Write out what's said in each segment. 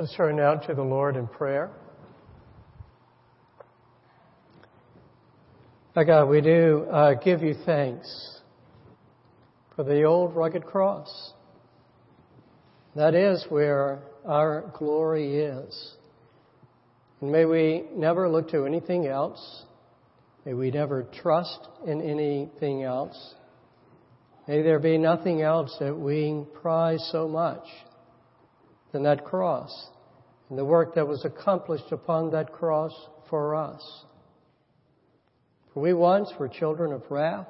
Let's turn now to the Lord in prayer. God, we do uh, give you thanks for the old rugged cross. That is where our glory is. And may we never look to anything else. May we never trust in anything else. May there be nothing else that we prize so much than that cross and the work that was accomplished upon that cross for us. For we once were children of wrath.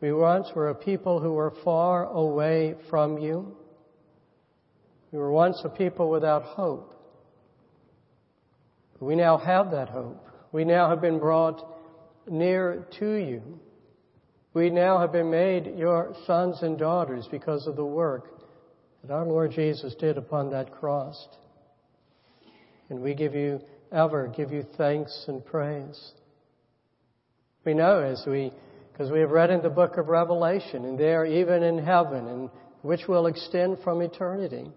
We once were a people who were far away from you. We were once a people without hope. We now have that hope. We now have been brought near to you. We now have been made your sons and daughters because of the work that our Lord Jesus did upon that cross. And we give you, ever give you thanks and praise. We know as we, because we have read in the book of Revelation, and there even in heaven, and which will extend from eternity,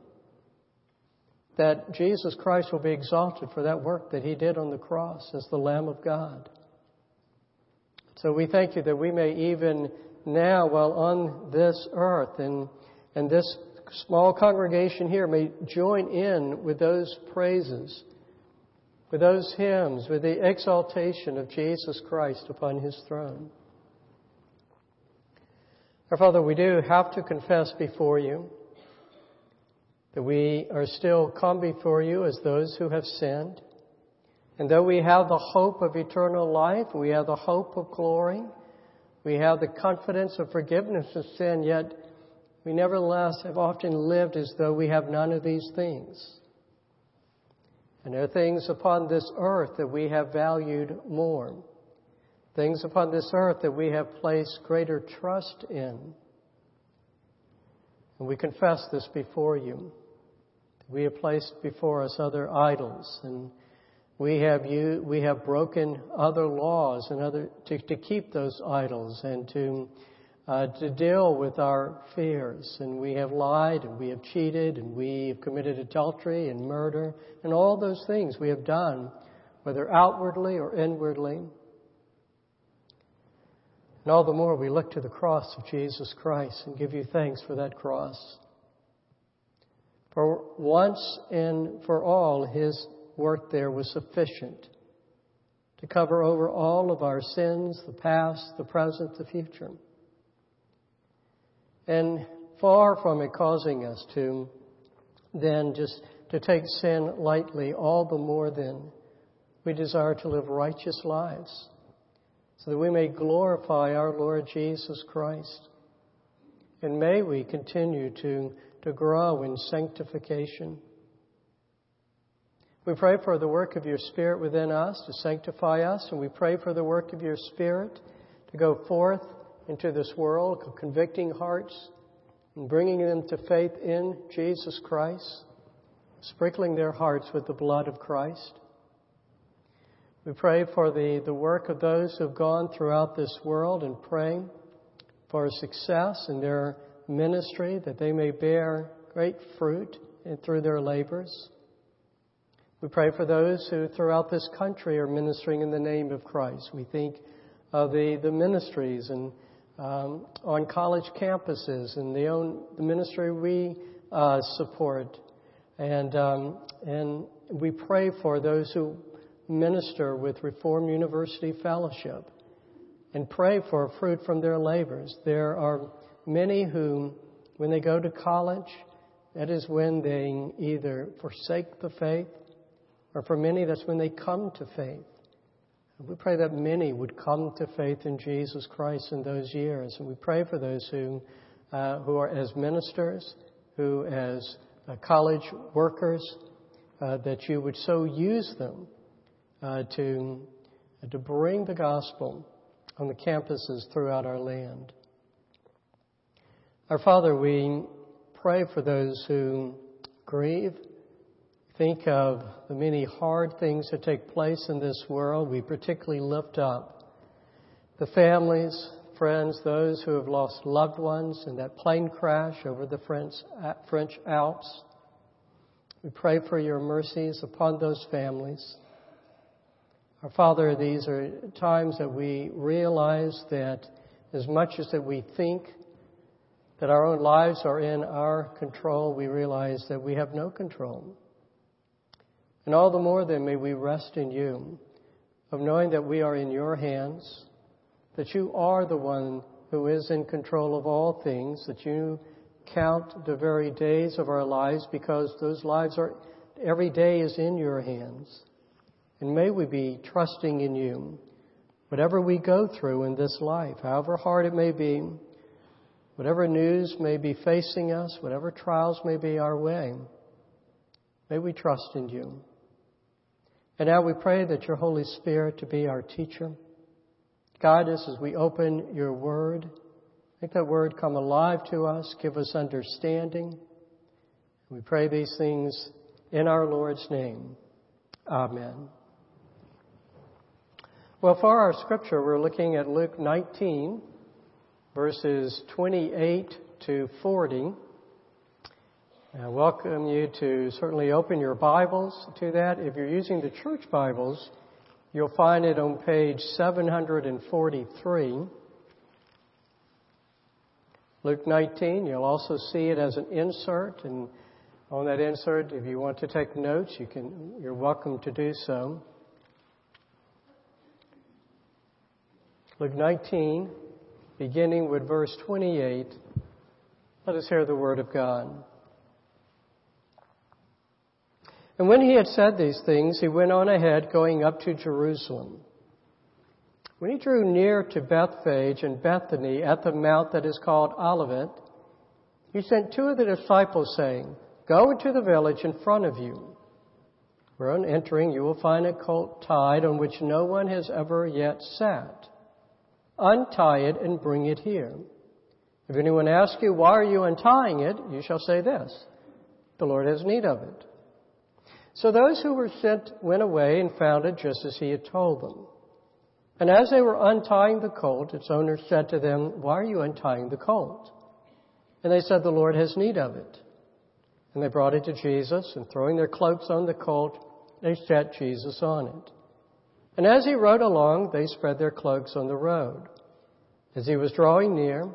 that Jesus Christ will be exalted for that work that He did on the cross as the Lamb of God. So we thank you that we may even now, while on this earth and, and this small congregation here may join in with those praises, with those hymns, with the exaltation of Jesus Christ upon his throne. Our Father, we do have to confess before you that we are still come before you as those who have sinned. And though we have the hope of eternal life, we have the hope of glory, we have the confidence of forgiveness of sin, yet we nevertheless have often lived as though we have none of these things. And there are things upon this earth that we have valued more. Things upon this earth that we have placed greater trust in. And we confess this before you. We have placed before us other idols and we have you, we have broken other laws and other to, to keep those idols and to uh, to deal with our fears. And we have lied and we have cheated and we have committed adultery and murder and all those things we have done, whether outwardly or inwardly. And all the more we look to the cross of Jesus Christ and give you thanks for that cross. For once and for all, His work there was sufficient to cover over all of our sins, the past, the present, the future. And far from it causing us to then just to take sin lightly, all the more then we desire to live righteous lives so that we may glorify our Lord Jesus Christ. And may we continue to, to grow in sanctification. We pray for the work of your Spirit within us to sanctify us, and we pray for the work of your Spirit to go forth into this world, convicting hearts and bringing them to faith in Jesus Christ, sprinkling their hearts with the blood of Christ. We pray for the, the work of those who have gone throughout this world and praying for success in their ministry, that they may bear great fruit through their labors. We pray for those who throughout this country are ministering in the name of Christ. We think of the, the ministries and um, on college campuses and the, own, the ministry we uh, support. And, um, and we pray for those who minister with Reformed University Fellowship and pray for fruit from their labors. There are many who, when they go to college, that is when they either forsake the faith, or for many, that's when they come to faith. We pray that many would come to faith in Jesus Christ in those years. And we pray for those who, uh, who are as ministers, who as uh, college workers, uh, that you would so use them uh, to, to bring the gospel on the campuses throughout our land. Our Father, we pray for those who grieve think of the many hard things that take place in this world, we particularly lift up the families, friends, those who have lost loved ones in that plane crash over the French, uh, French Alps. We pray for your mercies upon those families. Our Father, these are times that we realize that as much as that we think that our own lives are in our control, we realize that we have no control. And all the more then may we rest in you, of knowing that we are in your hands, that you are the one who is in control of all things, that you count the very days of our lives because those lives are, every day is in your hands. And may we be trusting in you. Whatever we go through in this life, however hard it may be, whatever news may be facing us, whatever trials may be our way, may we trust in you. And now we pray that your Holy Spirit to be our teacher. Guide us as we open your word. Make that word come alive to us. Give us understanding. We pray these things in our Lord's name. Amen. Well, for our scripture, we're looking at Luke 19, verses 28 to 40. I welcome you to certainly open your Bibles to that. If you're using the church Bibles, you'll find it on page 743. Luke 19, you'll also see it as an insert, and on that insert, if you want to take notes, you can, you're welcome to do so. Luke 19, beginning with verse 28. Let us hear the word of God. And when he had said these things, he went on ahead, going up to Jerusalem. When he drew near to Bethphage and Bethany at the mount that is called Olivet, he sent two of the disciples, saying, Go into the village in front of you. Where on entering you will find a colt tied on which no one has ever yet sat. Untie it and bring it here. If anyone asks you, Why are you untying it? you shall say this The Lord has need of it. So those who were sent went away and found it just as he had told them. And as they were untying the colt, its owner said to them, Why are you untying the colt? And they said, The Lord has need of it. And they brought it to Jesus, and throwing their cloaks on the colt, they set Jesus on it. And as he rode along, they spread their cloaks on the road. As he was drawing near,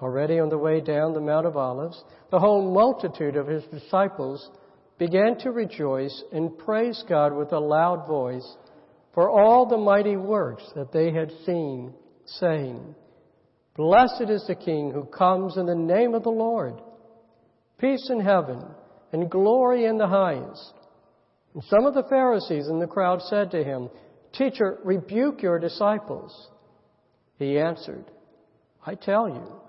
already on the way down the Mount of Olives, the whole multitude of his disciples began to rejoice and praise God with a loud voice for all the mighty works that they had seen, saying, Blessed is the King who comes in the name of the Lord. Peace in heaven and glory in the highest. And some of the Pharisees in the crowd said to him, Teacher, rebuke your disciples. He answered, I tell you,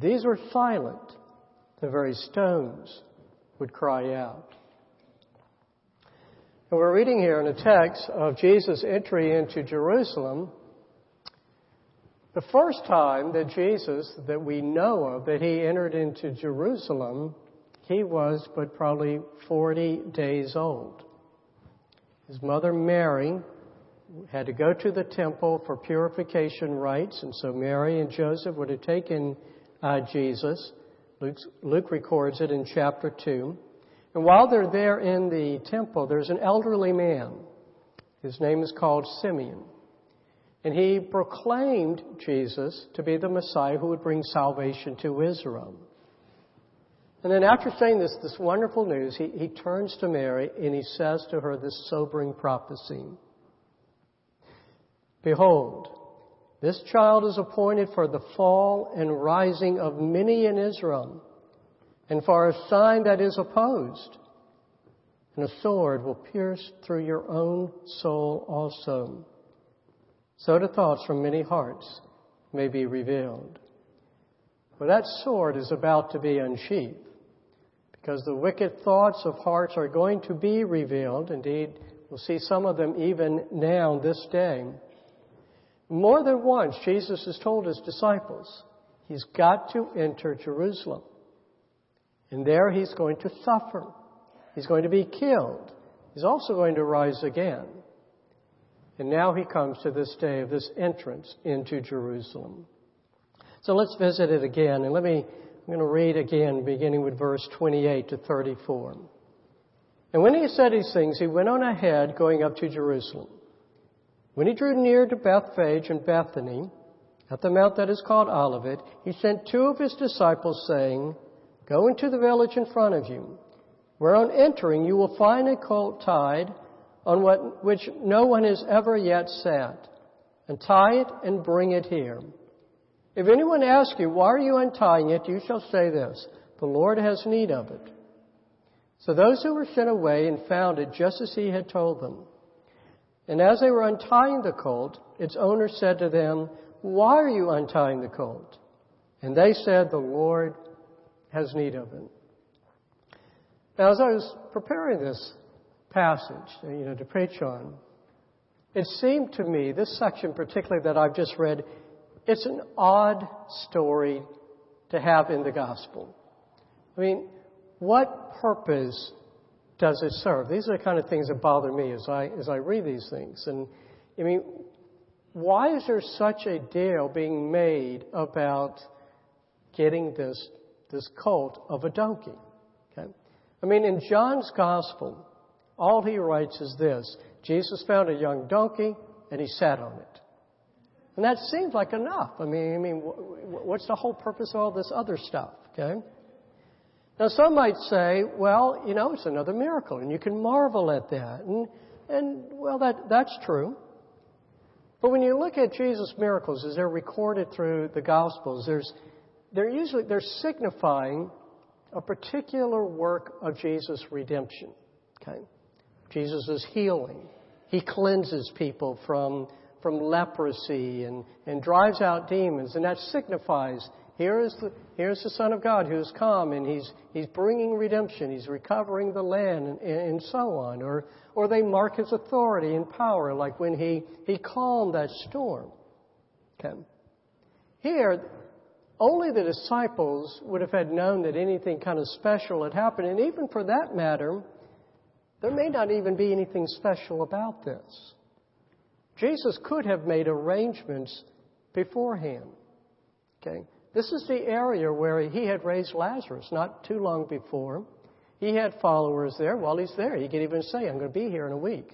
these were silent, the very stones would cry out. And we're reading here in a text of Jesus' entry into Jerusalem. The first time that Jesus, that we know of, that he entered into Jerusalem, he was but probably 40 days old. His mother Mary had to go to the temple for purification rites, and so Mary and Joseph would have taken uh, Jesus. Luke, Luke records it in chapter 2. And while they're there in the temple, there's an elderly man. His name is called Simeon. And he proclaimed Jesus to be the Messiah who would bring salvation to Israel. And then after saying this, this wonderful news, he, he turns to Mary and he says to her this sobering prophecy. Behold, this child is appointed for the fall and rising of many in Israel, and for a sign that is opposed. And a sword will pierce through your own soul also. So the thoughts from many hearts may be revealed. For that sword is about to be unsheathed, because the wicked thoughts of hearts are going to be revealed. Indeed, we'll see some of them even now, this day. More than once, Jesus has told his disciples he's got to enter Jerusalem. And there he's going to suffer. He's going to be killed. He's also going to rise again. And now he comes to this day of this entrance into Jerusalem. So let's visit it again. And let me, I'm going to read again, beginning with verse 28 to 34. And when he said these things, he went on ahead, going up to Jerusalem. When he drew near to Bethphage and Bethany, at the mount that is called Olivet, he sent two of his disciples, saying, Go into the village in front of you, where on entering you will find a colt tied, on what, which no one has ever yet sat, and tie it and bring it here. If anyone asks you, Why are you untying it? you shall say this, The Lord has need of it. So those who were sent away and found it just as he had told them. And as they were untying the colt, its owner said to them, Why are you untying the colt? And they said, The Lord has need of it. Now, as I was preparing this passage, you know, to preach on, it seemed to me, this section particularly that I've just read, it's an odd story to have in the gospel. I mean, what purpose does it serve? These are the kind of things that bother me as I, as I read these things. And, I mean, why is there such a deal being made about getting this, this colt of a donkey? Okay? I mean, in John's gospel, all he writes is this Jesus found a young donkey and he sat on it. And that seems like enough. I mean, I mean, what's the whole purpose of all this other stuff? Okay? Now, some might say, well, you know, it's another miracle, and you can marvel at that. And, and well, that, that's true. But when you look at Jesus' miracles as they're recorded through the Gospels, there's, they're usually they're signifying a particular work of Jesus' redemption. Okay? Jesus is healing. He cleanses people from, from leprosy and, and drives out demons, and that signifies here is the, here's the Son of God who's come and he's, he's bringing redemption. He's recovering the land and, and so on. Or, or they mark his authority and power, like when he, he calmed that storm. Okay. Here, only the disciples would have had known that anything kind of special had happened. And even for that matter, there may not even be anything special about this. Jesus could have made arrangements beforehand. Okay? This is the area where he had raised Lazarus not too long before. He had followers there. While he's there, he could even say, I'm going to be here in a week.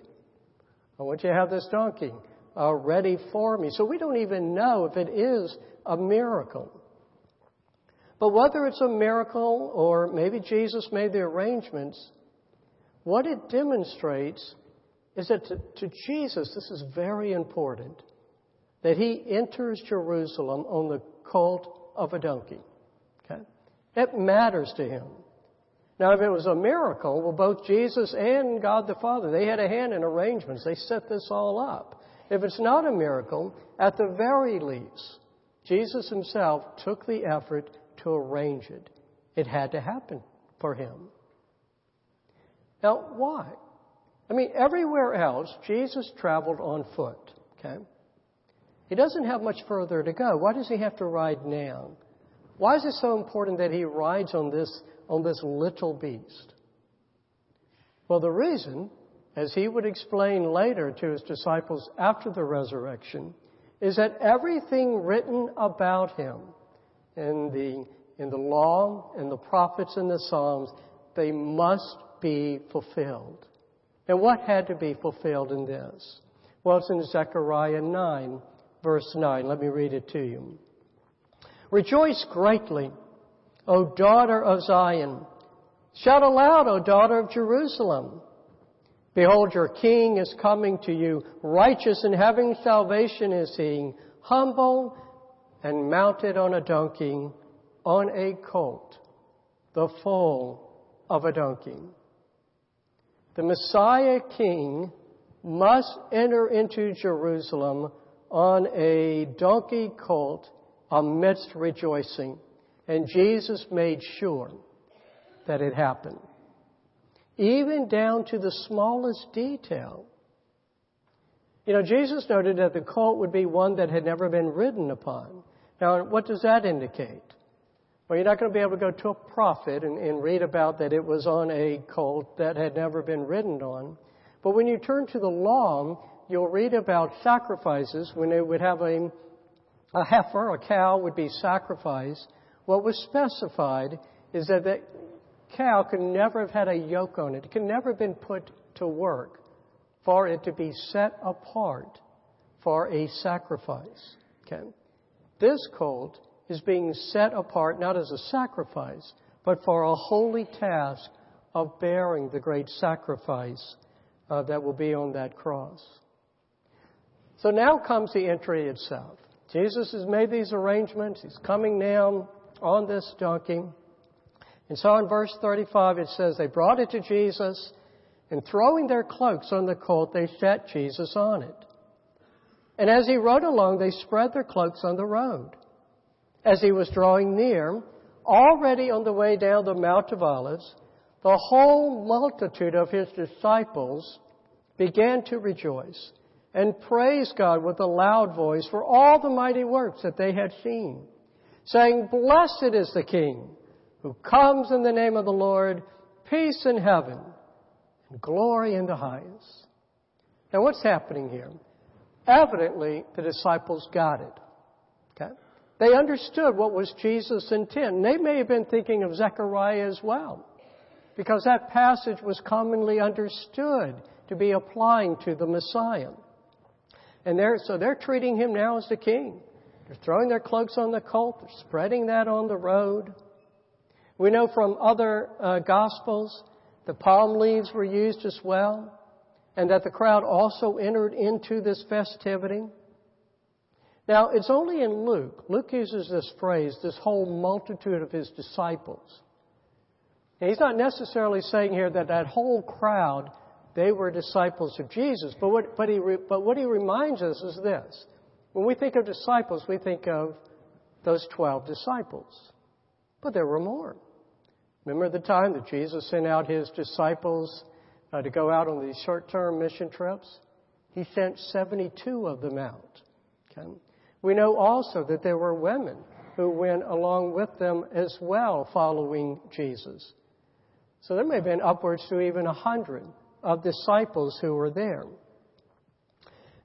I want you to have this donkey uh, ready for me. So we don't even know if it is a miracle. But whether it's a miracle or maybe Jesus made the arrangements, what it demonstrates is that to, to Jesus, this is very important, that he enters Jerusalem on the colt of a donkey. Okay? It matters to him. Now, if it was a miracle, well, both Jesus and God the Father, they had a hand in arrangements. They set this all up. If it's not a miracle, at the very least, Jesus himself took the effort to arrange it. It had to happen for him. Now, why? I mean, everywhere else, Jesus traveled on foot. Okay? He doesn't have much further to go. Why does he have to ride now? Why is it so important that he rides on this, on this little beast? Well, the reason, as he would explain later to his disciples after the resurrection, is that everything written about him in the, in the law and the prophets and the Psalms, they must be fulfilled. And what had to be fulfilled in this? Well, it's in Zechariah 9, verse 9. Let me read it to you. Rejoice greatly, O daughter of Zion. Shout aloud, O daughter of Jerusalem. Behold, your king is coming to you. Righteous and having salvation is he. Humble and mounted on a donkey, on a colt, the foal of a donkey. The Messiah King must enter into Jerusalem on a donkey colt amidst rejoicing. And Jesus made sure that it happened. Even down to the smallest detail. You know, Jesus noted that the colt would be one that had never been ridden upon. Now, what does that indicate? Well, you're not going to be able to go to a prophet and, and read about that it was on a colt that had never been ridden on. But when you turn to the law, you'll read about sacrifices when they would have a, a heifer, a cow would be sacrificed. What was specified is that, that cow could never have had a yoke on it. It could never have been put to work for it to be set apart for a sacrifice. Okay? This colt is being set apart not as a sacrifice, but for a holy task of bearing the great sacrifice uh, that will be on that cross. So now comes the entry itself. Jesus has made these arrangements. He's coming now on this donkey. And so in verse 35 it says, They brought it to Jesus, and throwing their cloaks on the colt, they set Jesus on it. And as he rode along, they spread their cloaks on the road. As he was drawing near, already on the way down the Mount of Olives, the whole multitude of his disciples began to rejoice and praised God with a loud voice for all the mighty works that they had seen, saying, Blessed is the King who comes in the name of the Lord, peace in heaven and glory in the highest. Now what's happening here? Evidently, the disciples got it. Okay? They understood what was Jesus' intent. And they may have been thinking of Zechariah as well. Because that passage was commonly understood to be applying to the Messiah. And they're, so they're treating him now as the king. They're throwing their cloaks on the colt. They're spreading that on the road. We know from other uh, gospels the palm leaves were used as well, and that the crowd also entered into this festivity. Now, it's only in Luke. Luke uses this phrase, this whole multitude of his disciples. And he's not necessarily saying here that that whole crowd, they were disciples of Jesus. But what, but he, but what he reminds us is this. When we think of disciples, we think of those 12 disciples. But there were more. Remember the time that Jesus sent out his disciples uh, to go out on these short term mission trips? He sent 72 of them out. Okay? We know also that there were women who went along with them as well following Jesus. So there may have been upwards to even a hundred of disciples who were there.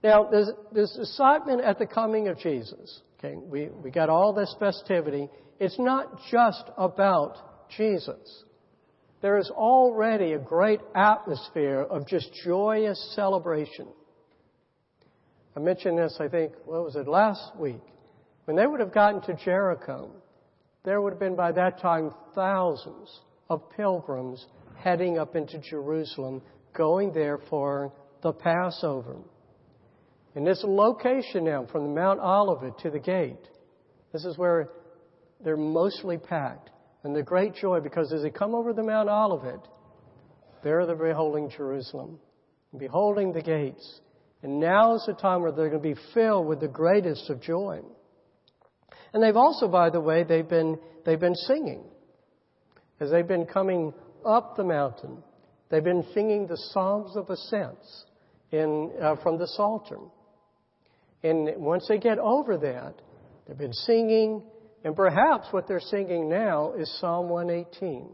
Now, there's excitement at the coming of Jesus. Okay, we, we got all this festivity. It's not just about Jesus. There is already a great atmosphere of just joyous celebration. I mentioned this, I think, what was it, last week. When they would have gotten to Jericho, there would have been by that time thousands of pilgrims heading up into Jerusalem, going there for the Passover. In this location now, from the Mount Olivet to the gate, this is where they're mostly packed and the great joy because as they come over the Mount Olivet, there they're beholding Jerusalem, beholding the gates. And now is the time where they're going to be filled with the greatest of joy. And they've also, by the way, they've been, they've been singing. As they've been coming up the mountain, they've been singing the Psalms of Ascents in, uh, from the Psalter. And once they get over that, they've been singing and perhaps what they're singing now is Psalm 118.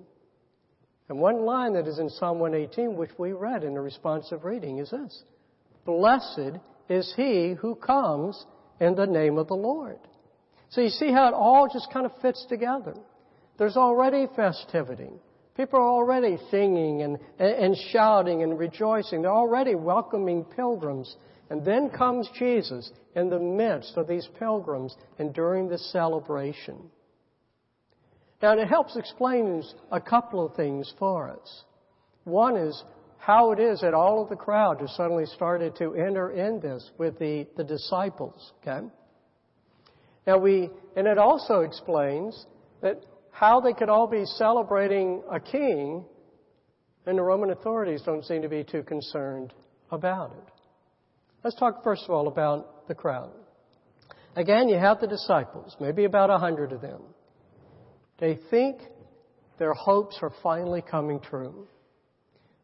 And one line that is in Psalm 118, which we read in the responsive reading, is this Blessed is he who comes in the name of the Lord. So you see how it all just kind of fits together. There's already festivity. People are already singing and, and shouting and rejoicing. They're already welcoming pilgrims and then comes Jesus in the midst of these pilgrims and during the celebration. Now, it helps explain a couple of things for us. One is how it is that all of the crowd has suddenly started to enter in this with the, the disciples. Okay? Now we, and it also explains that how they could all be celebrating a king and the Roman authorities don't seem to be too concerned about it. Let's talk first of all about the crowd. Again, you have the disciples, maybe about a hundred of them. They think their hopes are finally coming true.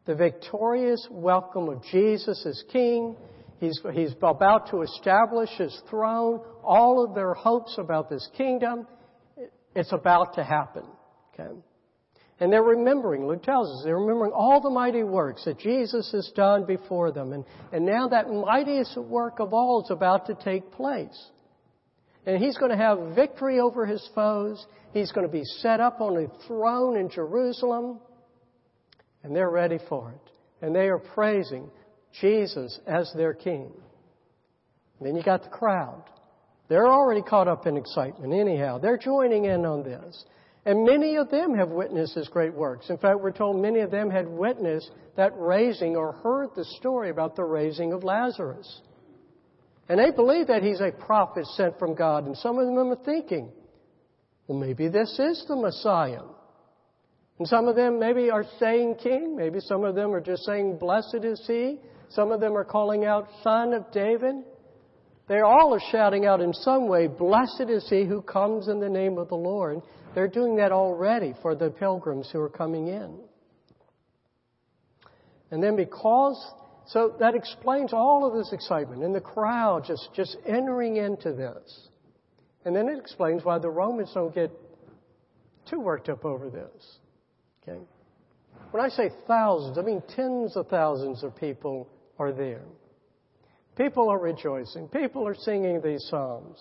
The victorious welcome of Jesus as King. He's, he's about to establish his throne. All of their hopes about this kingdom, it's about to happen. Okay? And they're remembering, Luke tells us, they're remembering all the mighty works that Jesus has done before them. And, and now that mightiest work of all is about to take place. And he's going to have victory over his foes. He's going to be set up on a throne in Jerusalem. And they're ready for it. And they are praising Jesus as their king. And then you got the crowd. They're already caught up in excitement anyhow. They're joining in on this. And many of them have witnessed his great works. In fact, we're told many of them had witnessed that raising or heard the story about the raising of Lazarus. And they believe that he's a prophet sent from God. And some of them are thinking, well, maybe this is the Messiah. And some of them maybe are saying king. Maybe some of them are just saying blessed is he. Some of them are calling out son of David. They all are shouting out in some way, blessed is he who comes in the name of the Lord. They're doing that already for the pilgrims who are coming in. And then because, so that explains all of this excitement and the crowd just, just entering into this. And then it explains why the Romans don't get too worked up over this. Okay? When I say thousands, I mean tens of thousands of people are there. People are rejoicing. People are singing these psalms.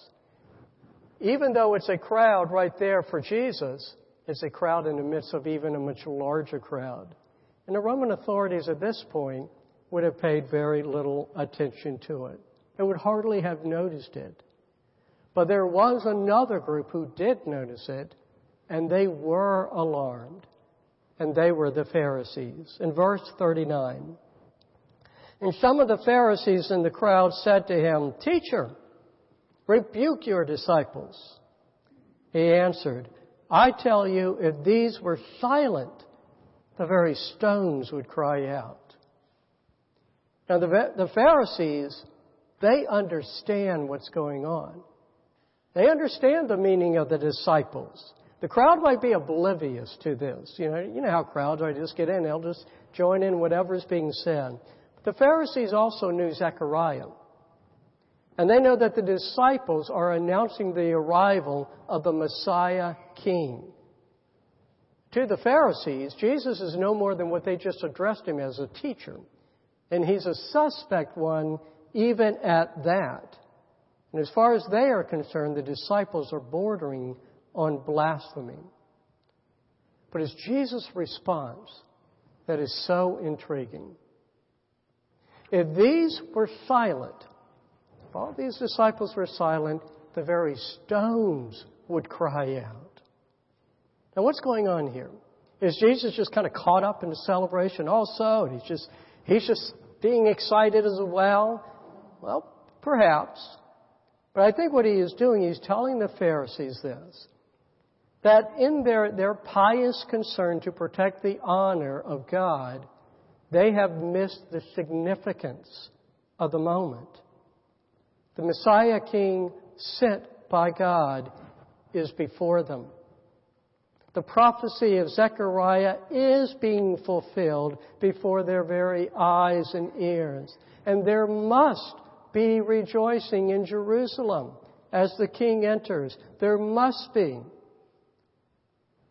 Even though it's a crowd right there for Jesus, it's a crowd in the midst of even a much larger crowd. And the Roman authorities at this point would have paid very little attention to it. They would hardly have noticed it. But there was another group who did notice it, and they were alarmed. And they were the Pharisees. In verse 39, and some of the Pharisees in the crowd said to him, Teacher, rebuke your disciples. He answered, I tell you, if these were silent, the very stones would cry out. Now, the, the Pharisees, they understand what's going on. They understand the meaning of the disciples. The crowd might be oblivious to this. You know, you know how crowds are. Just get in, they'll just join in whatever's being said. The Pharisees also knew Zechariah. And they know that the disciples are announcing the arrival of the Messiah King. To the Pharisees, Jesus is no more than what they just addressed him as a teacher. And he's a suspect one even at that. And as far as they are concerned, the disciples are bordering on blasphemy. But it's Jesus' response that is so intriguing. If these were silent, if all these disciples were silent, the very stones would cry out. Now, what's going on here? Is Jesus just kind of caught up in the celebration also, and he's just he's just being excited as well? Well, perhaps. But I think what he is doing, he's telling the Pharisees this that in their, their pious concern to protect the honor of God, they have missed the significance of the moment. The Messiah King sent by God is before them. The prophecy of Zechariah is being fulfilled before their very eyes and ears. And there must be rejoicing in Jerusalem as the king enters. There must be.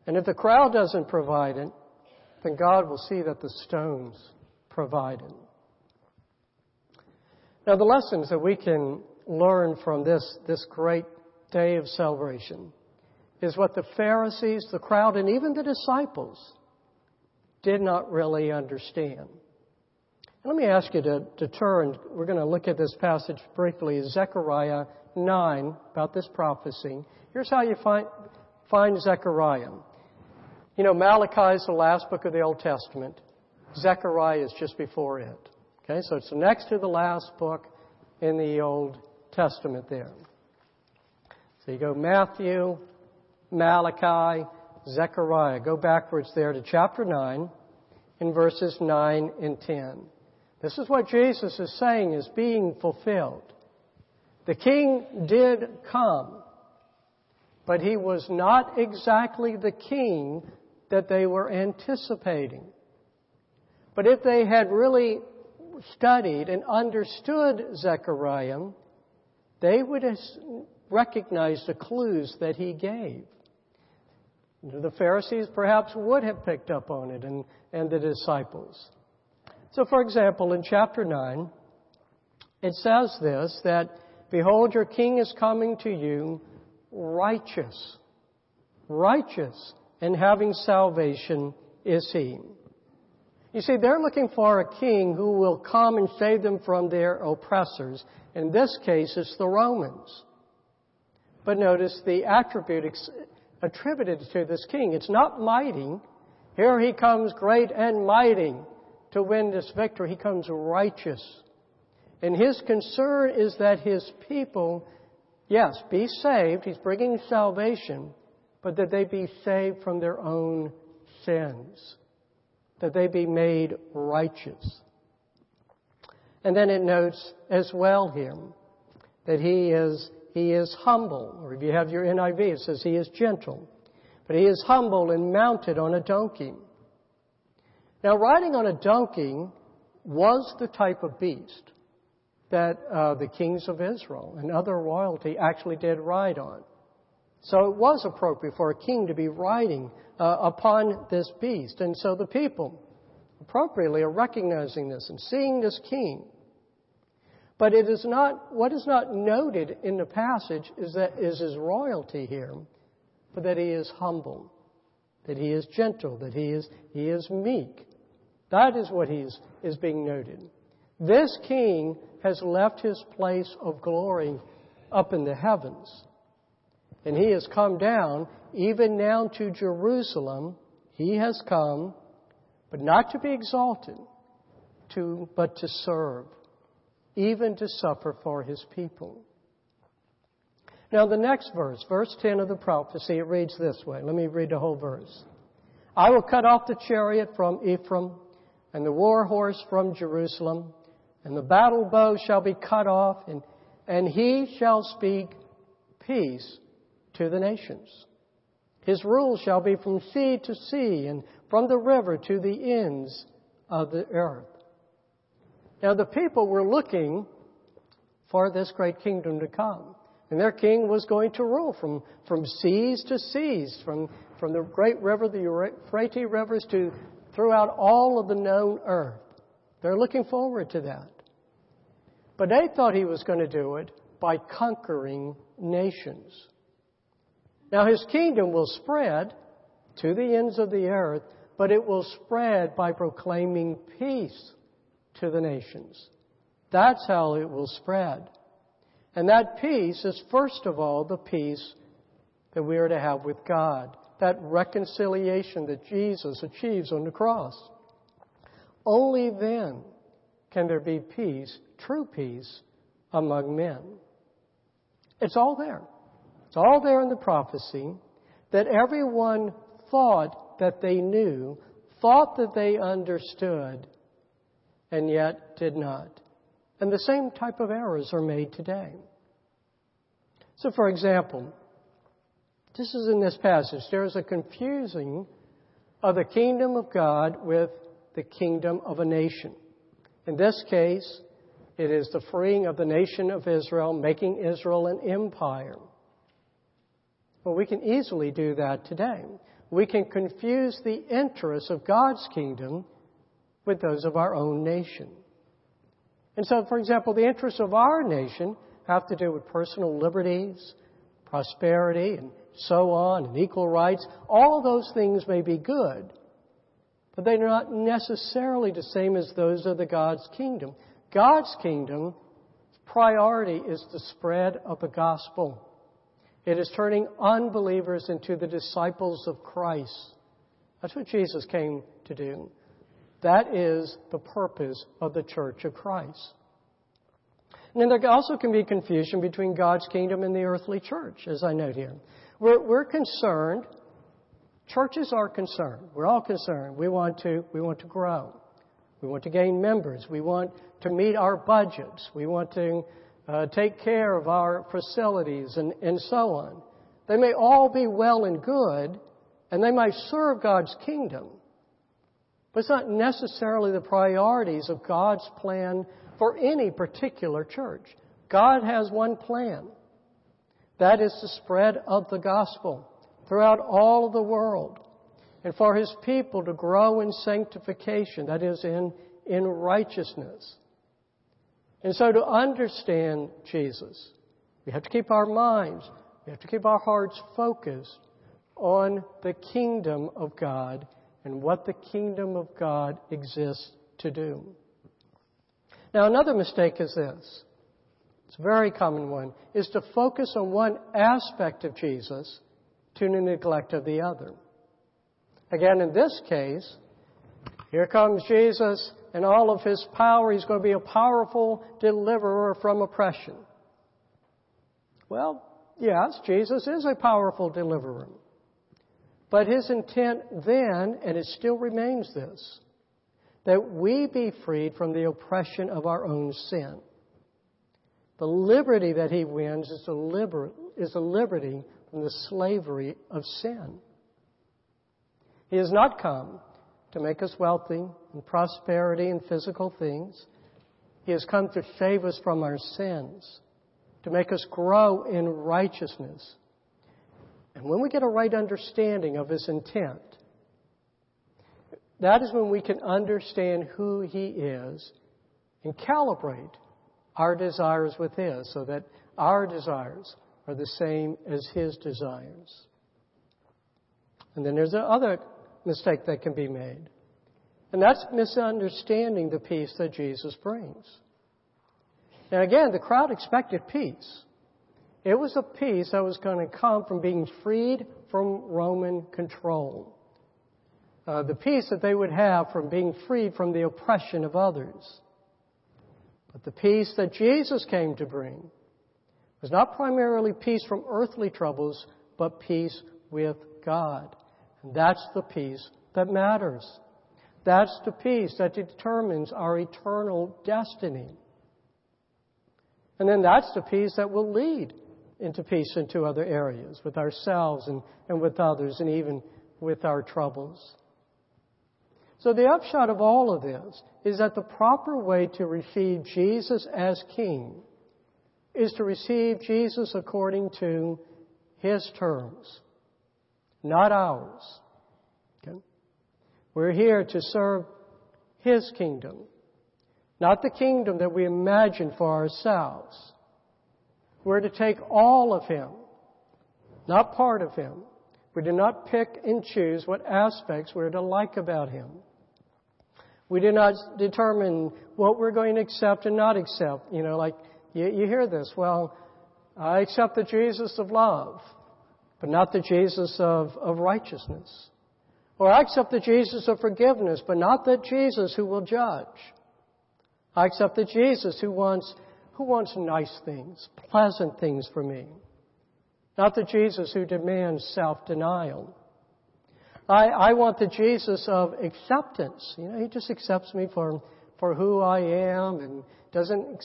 And if the crowd doesn't provide it, then God will see that the stones provided. Now, the lessons that we can learn from this, this great day of celebration is what the Pharisees, the crowd, and even the disciples did not really understand. Let me ask you to, to turn. We're going to look at this passage briefly, Zechariah 9, about this prophecy. Here's how you find, find Zechariah. You know, Malachi is the last book of the Old Testament. Zechariah is just before it. Okay, so it's next to the last book in the Old Testament there. So you go Matthew, Malachi, Zechariah. Go backwards there to chapter 9 in verses 9 and 10. This is what Jesus is saying is being fulfilled. The king did come, but he was not exactly the king that they were anticipating. But if they had really studied and understood Zechariah, they would have recognized the clues that he gave. The Pharisees perhaps would have picked up on it and, and the disciples. So, for example, in chapter 9, it says this that Behold, your king is coming to you, righteous, righteous, and having salvation is he. You see, they're looking for a king who will come and save them from their oppressors. In this case, it's the Romans. But notice the attribute attributed to this king. It's not mighty. Here he comes great and mighty to win this victory. He comes righteous. And his concern is that his people, yes, be saved. He's bringing salvation, but that they be saved from their own sins. That they be made righteous. And then it notes as well here that he is he is humble. Or if you have your NIV, it says he is gentle. But he is humble and mounted on a donkey. Now, riding on a donkey was the type of beast that uh, the kings of Israel and other royalty actually did ride on. So it was appropriate for a king to be riding uh, upon this beast. And so the people appropriately are recognizing this and seeing this king but it is not, what is not noted in the passage is that is his royalty here, but that he is humble, that he is gentle, that he is, he is meek. That is what he's, is being noted. This king has left his place of glory up in the heavens. And he has come down, even now to Jerusalem. He has come, but not to be exalted, to, but to serve even to suffer for his people. Now, the next verse, verse 10 of the prophecy, it reads this way. Let me read the whole verse. I will cut off the chariot from Ephraim, and the war horse from Jerusalem, and the battle bow shall be cut off, and, and he shall speak peace to the nations. His rule shall be from sea to sea, and from the river to the ends of the earth. Now, the people were looking for this great kingdom to come. And their king was going to rule from, from seas to seas, from, from the great river, the Euphrates rivers, to throughout all of the known earth. They're looking forward to that. But they thought he was going to do it by conquering nations. Now, his kingdom will spread to the ends of the earth, but it will spread by proclaiming peace to the nations. That's how it will spread. And that peace is, first of all, the peace that we are to have with God. That reconciliation that Jesus achieves on the cross. Only then can there be peace, true peace, among men. It's all there. It's all there in the prophecy that everyone thought that they knew, thought that they understood, and yet did not. And the same type of errors are made today. So, for example, this is in this passage. There is a confusing of the kingdom of God with the kingdom of a nation. In this case, it is the freeing of the nation of Israel, making Israel an empire. Well, we can easily do that today. We can confuse the interests of God's kingdom with those of our own nation. And so, for example, the interests of our nation have to do with personal liberties, prosperity, and so on, and equal rights. All those things may be good, but they're not necessarily the same as those of the God's kingdom. God's kingdom priority is the spread of the gospel. It is turning unbelievers into the disciples of Christ. That's what Jesus came to do. That is the purpose of the Church of Christ. And then there also can be confusion between God's kingdom and the earthly church, as I note here. We're, we're concerned, churches are concerned. We're all concerned. We want to, we want to grow. We want to gain members. We want to meet our budgets. We want to uh, take care of our facilities and, and so on. They may all be well and good, and they might serve God's kingdom. But it's not necessarily the priorities of God's plan for any particular church. God has one plan. That is the spread of the gospel throughout all of the world and for his people to grow in sanctification, that is, in, in righteousness. And so to understand Jesus, We have to keep our minds, we have to keep our hearts focused on the kingdom of God and what the kingdom of God exists to do. Now, another mistake is this. It's a very common one, is to focus on one aspect of Jesus to the neglect of the other. Again, in this case, here comes Jesus and all of his power. He's going to be a powerful deliverer from oppression. Well, yes, Jesus is a powerful deliverer. But his intent then, and it still remains this, that we be freed from the oppression of our own sin. The liberty that he wins is a, liber- is a liberty from the slavery of sin. He has not come to make us wealthy and prosperity and physical things. He has come to save us from our sins, to make us grow in righteousness. And when we get a right understanding of His intent, that is when we can understand who He is and calibrate our desires with His so that our desires are the same as His desires. And then there's the other mistake that can be made. And that's misunderstanding the peace that Jesus brings. And again, the crowd expected peace. It was a peace that was going to come from being freed from Roman control. Uh, the peace that they would have from being freed from the oppression of others. But the peace that Jesus came to bring was not primarily peace from earthly troubles, but peace with God. That's the peace that matters. That's the peace that determines our eternal destiny. And then that's the peace that will lead into peace into other areas with ourselves and, and with others and even with our troubles. So the upshot of all of this is that the proper way to receive Jesus as King is to receive Jesus according to His terms, not ours. Okay? We're here to serve His kingdom, not the kingdom that we imagine for ourselves. We're to take all of Him, not part of Him. We do not pick and choose what aspects we're to like about Him. We do not determine what we're going to accept and not accept. You know, like you, you hear this. Well, I accept the Jesus of love, but not the Jesus of, of righteousness. Or I accept the Jesus of forgiveness, but not the Jesus who will judge. I accept the Jesus who wants, who wants nice things, pleasant things for me. Not the Jesus who demands self-denial. I, I want the Jesus of acceptance. You know, he just accepts me for, for who I am and doesn't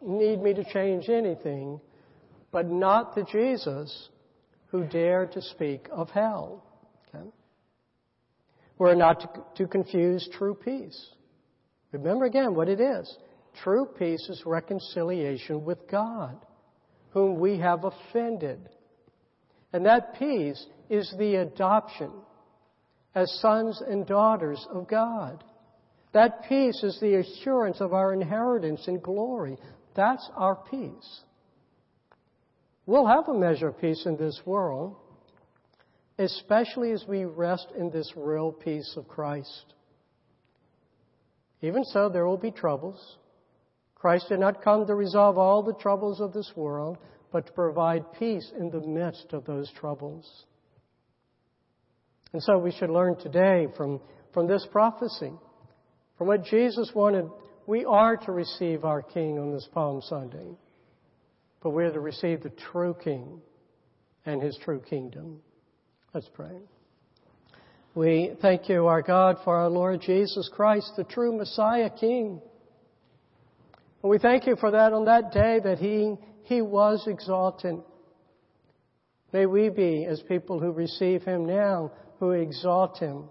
need me to change anything, but not the Jesus who dared to speak of hell. Okay? We're not to, to confuse true peace. Remember again what it is. True peace is reconciliation with God, whom we have offended. And that peace is the adoption as sons and daughters of God. That peace is the assurance of our inheritance in glory. That's our peace. We'll have a measure of peace in this world, especially as we rest in this real peace of Christ. Even so, there will be troubles. Christ did not come to resolve all the troubles of this world, but to provide peace in the midst of those troubles. And so we should learn today from, from this prophecy, from what Jesus wanted. We are to receive our King on this Palm Sunday, but we're to receive the true King and his true kingdom. Let's pray. We thank you, our God, for our Lord Jesus Christ, the true Messiah King. And we thank you for that on that day that he, he was exalted. May we be, as people who receive him now, who exalt him,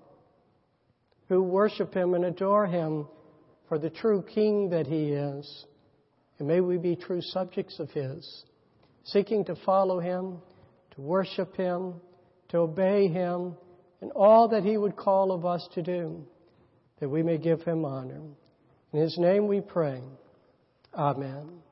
who worship him and adore him for the true king that he is. And may we be true subjects of his, seeking to follow him, to worship him, to obey him, and all that he would call of us to do, that we may give him honor. In his name we pray. Amen.